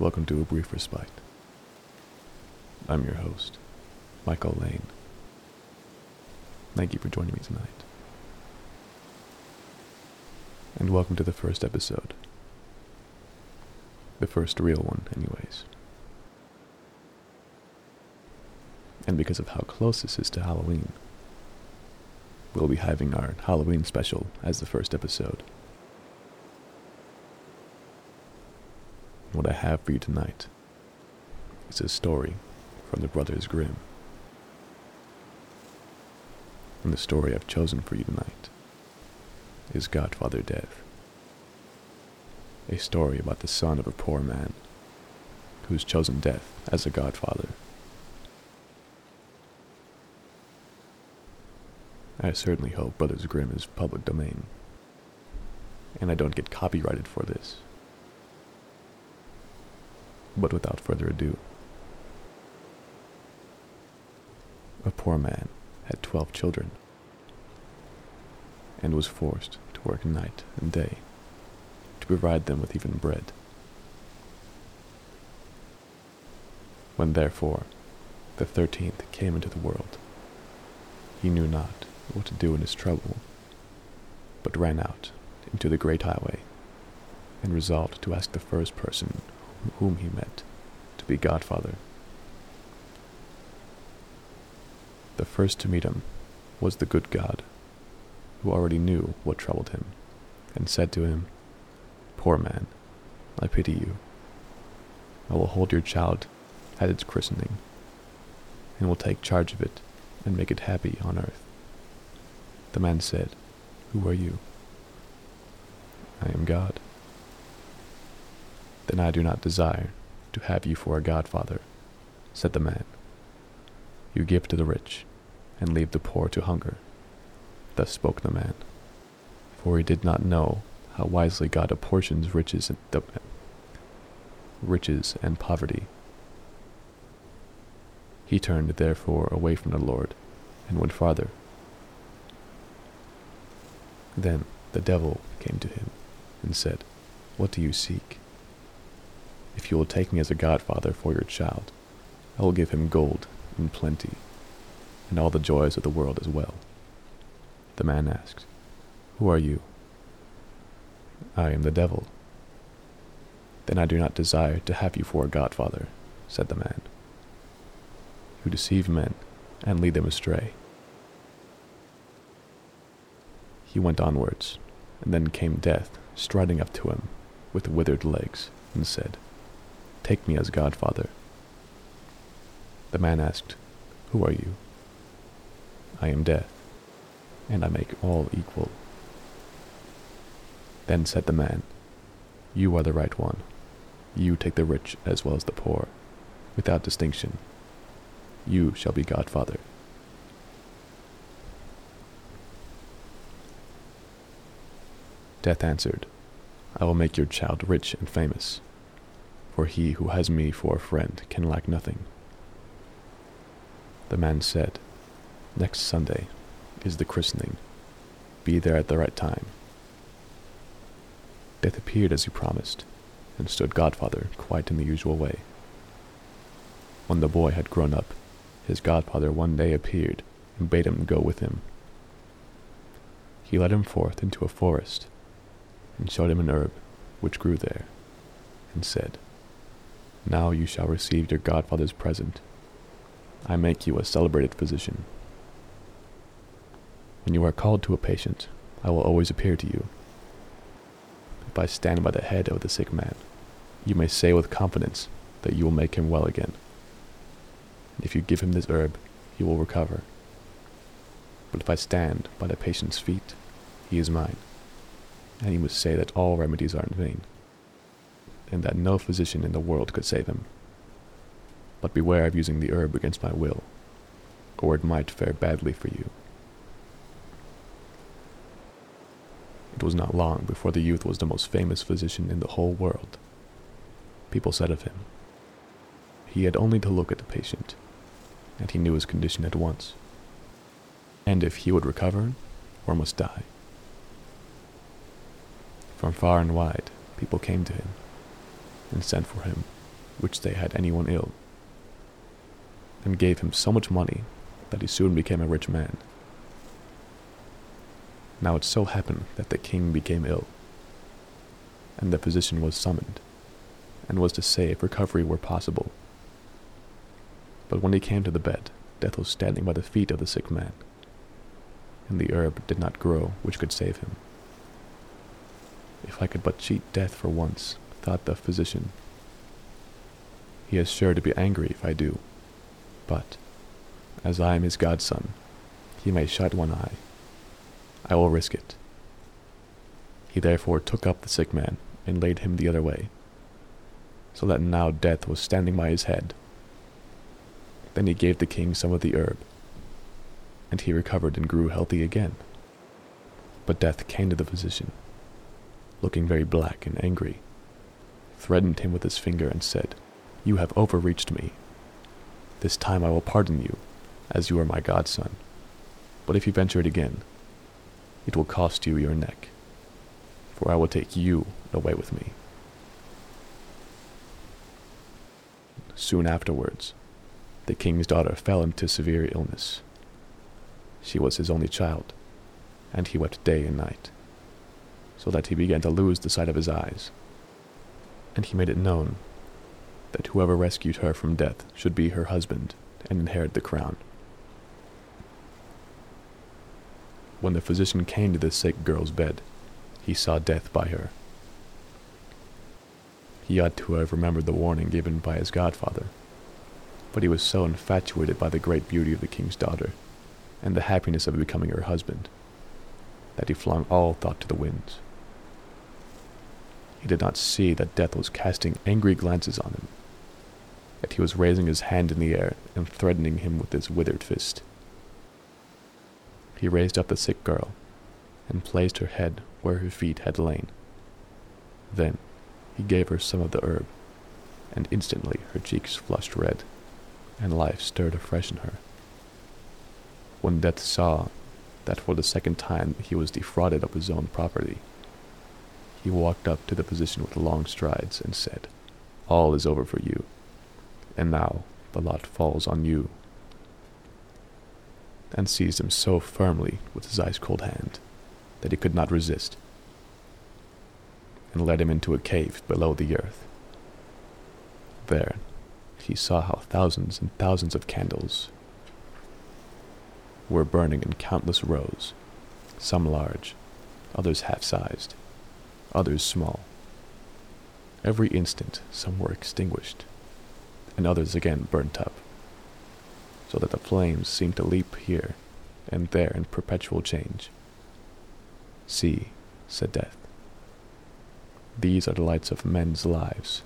Welcome to A Brief Respite. I'm your host, Michael Lane. Thank you for joining me tonight. And welcome to the first episode. The first real one, anyways. And because of how close this is to Halloween, we'll be having our Halloween special as the first episode. What I have for you tonight is a story from the Brothers Grimm. And the story I've chosen for you tonight is Godfather Death. A story about the son of a poor man who's chosen death as a godfather. I certainly hope Brothers Grimm is public domain, and I don't get copyrighted for this. But without further ado, a poor man had twelve children and was forced to work night and day to provide them with even bread. When therefore the thirteenth came into the world, he knew not what to do in his trouble, but ran out into the great highway and resolved to ask the first person whom he met to be godfather. The first to meet him was the good God, who already knew what troubled him, and said to him, Poor man, I pity you. I will hold your child at its christening, and will take charge of it and make it happy on earth. The man said, Who are you? I am God then I do not desire to have you for a godfather, said the man. You give to the rich, and leave the poor to hunger. Thus spoke the man, for he did not know how wisely God apportions riches and, the, riches and poverty. He turned therefore away from the Lord, and went farther. Then the devil came to him, and said, What do you seek? If you will take me as a godfather for your child, I will give him gold in plenty, and all the joys of the world as well. The man asked, Who are you? I am the devil. Then I do not desire to have you for a godfather, said the man. You deceive men and lead them astray. He went onwards, and then came death striding up to him with withered legs, and said, Take me as godfather. The man asked, Who are you? I am death, and I make all equal. Then said the man, You are the right one. You take the rich as well as the poor, without distinction. You shall be godfather. Death answered, I will make your child rich and famous for he who has me for a friend can lack nothing. The man said, Next Sunday is the christening. Be there at the right time. Death appeared as he promised, and stood godfather quite in the usual way. When the boy had grown up, his godfather one day appeared and bade him go with him. He led him forth into a forest, and showed him an herb which grew there, and said, now you shall receive your godfather's present. I make you a celebrated physician. When you are called to a patient, I will always appear to you. If I stand by the head of the sick man, you may say with confidence that you will make him well again. If you give him this herb, he will recover. But if I stand by the patient's feet, he is mine, and you must say that all remedies are in vain and that no physician in the world could save him. But beware of using the herb against my will, or it might fare badly for you. It was not long before the youth was the most famous physician in the whole world. People said of him, he had only to look at the patient, and he knew his condition at once, and if he would recover or must die. From far and wide, people came to him and sent for him which they had anyone ill, and gave him so much money that he soon became a rich man. Now it so happened that the king became ill, and the physician was summoned, and was to say if recovery were possible. But when he came to the bed, death was standing by the feet of the sick man, and the herb did not grow which could save him. If I could but cheat death for once, thought the physician. He is sure to be angry if I do, but, as I am his godson, he may shut one eye. I will risk it. He therefore took up the sick man and laid him the other way, so that now death was standing by his head. Then he gave the king some of the herb, and he recovered and grew healthy again. But death came to the physician, looking very black and angry, threatened him with his finger, and said, You have overreached me. This time I will pardon you, as you are my godson. But if you venture it again, it will cost you your neck, for I will take you away with me. Soon afterwards, the king's daughter fell into severe illness. She was his only child, and he wept day and night, so that he began to lose the sight of his eyes. And he made it known that whoever rescued her from death should be her husband and inherit the crown. When the physician came to the sick girl's bed, he saw death by her. He ought to have remembered the warning given by his godfather, but he was so infatuated by the great beauty of the king's daughter and the happiness of becoming her husband that he flung all thought to the winds. He did not see that death was casting angry glances on him, that he was raising his hand in the air and threatening him with his withered fist. He raised up the sick girl and placed her head where her feet had lain. Then he gave her some of the herb, and instantly her cheeks flushed red, and life stirred afresh in her. When Death saw that for the second time he was defrauded of his own property, he walked up to the position with long strides and said, All is over for you, and now the lot falls on you and seized him so firmly with his ice cold hand that he could not resist, and led him into a cave below the earth. There he saw how thousands and thousands of candles were burning in countless rows, some large, others half sized, others small. Every instant some were extinguished, and others again burnt up so that the flames seemed to leap here and there in perpetual change. See, said Death. These are the lights of men's lives.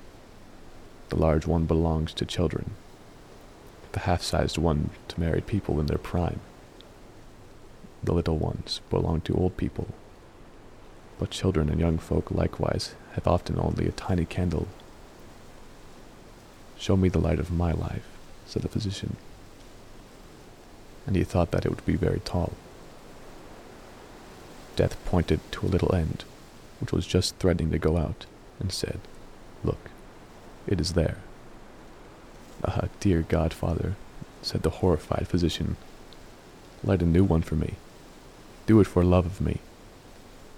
The large one belongs to children, the half sized one to married people in their prime. The little ones belong to old people, but children and young folk likewise have often only a tiny candle. Show me the light of my life, said the physician and he thought that it would be very tall. Death pointed to a little end, which was just threatening to go out, and said, Look, it is there. Ah, dear godfather, said the horrified physician, light a new one for me. Do it for love of me,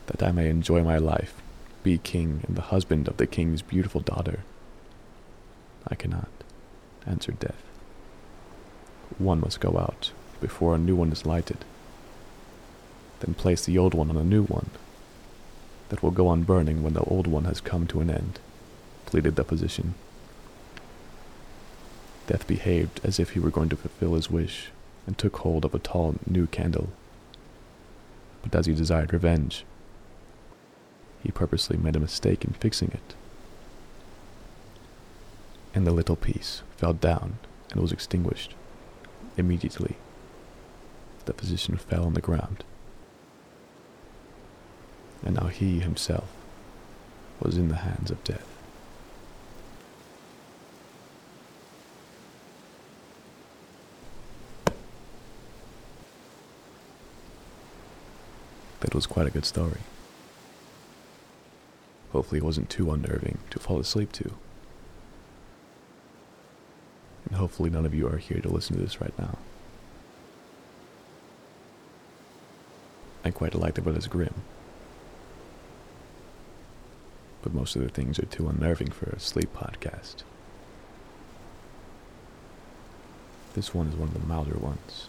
that I may enjoy my life, be king and the husband of the king's beautiful daughter. I cannot, answered Death. One must go out before a new one is lighted. Then place the old one on a new one that will go on burning when the old one has come to an end, pleaded the physician. Death behaved as if he were going to fulfill his wish and took hold of a tall new candle. But as he desired revenge, he purposely made a mistake in fixing it. And the little piece fell down and was extinguished immediately the physician fell on the ground. And now he himself was in the hands of death. That was quite a good story. Hopefully, it wasn't too unnerving to fall asleep to. And hopefully, none of you are here to listen to this right now. I quite like the Brothers Grimm, but most of their things are too unnerving for a sleep podcast. This one is one of the milder ones.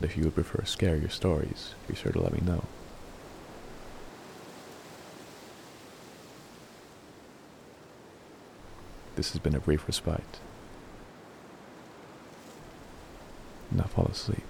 But if you would prefer scarier stories, be sure to let me know. This has been a brief respite. Now fall asleep.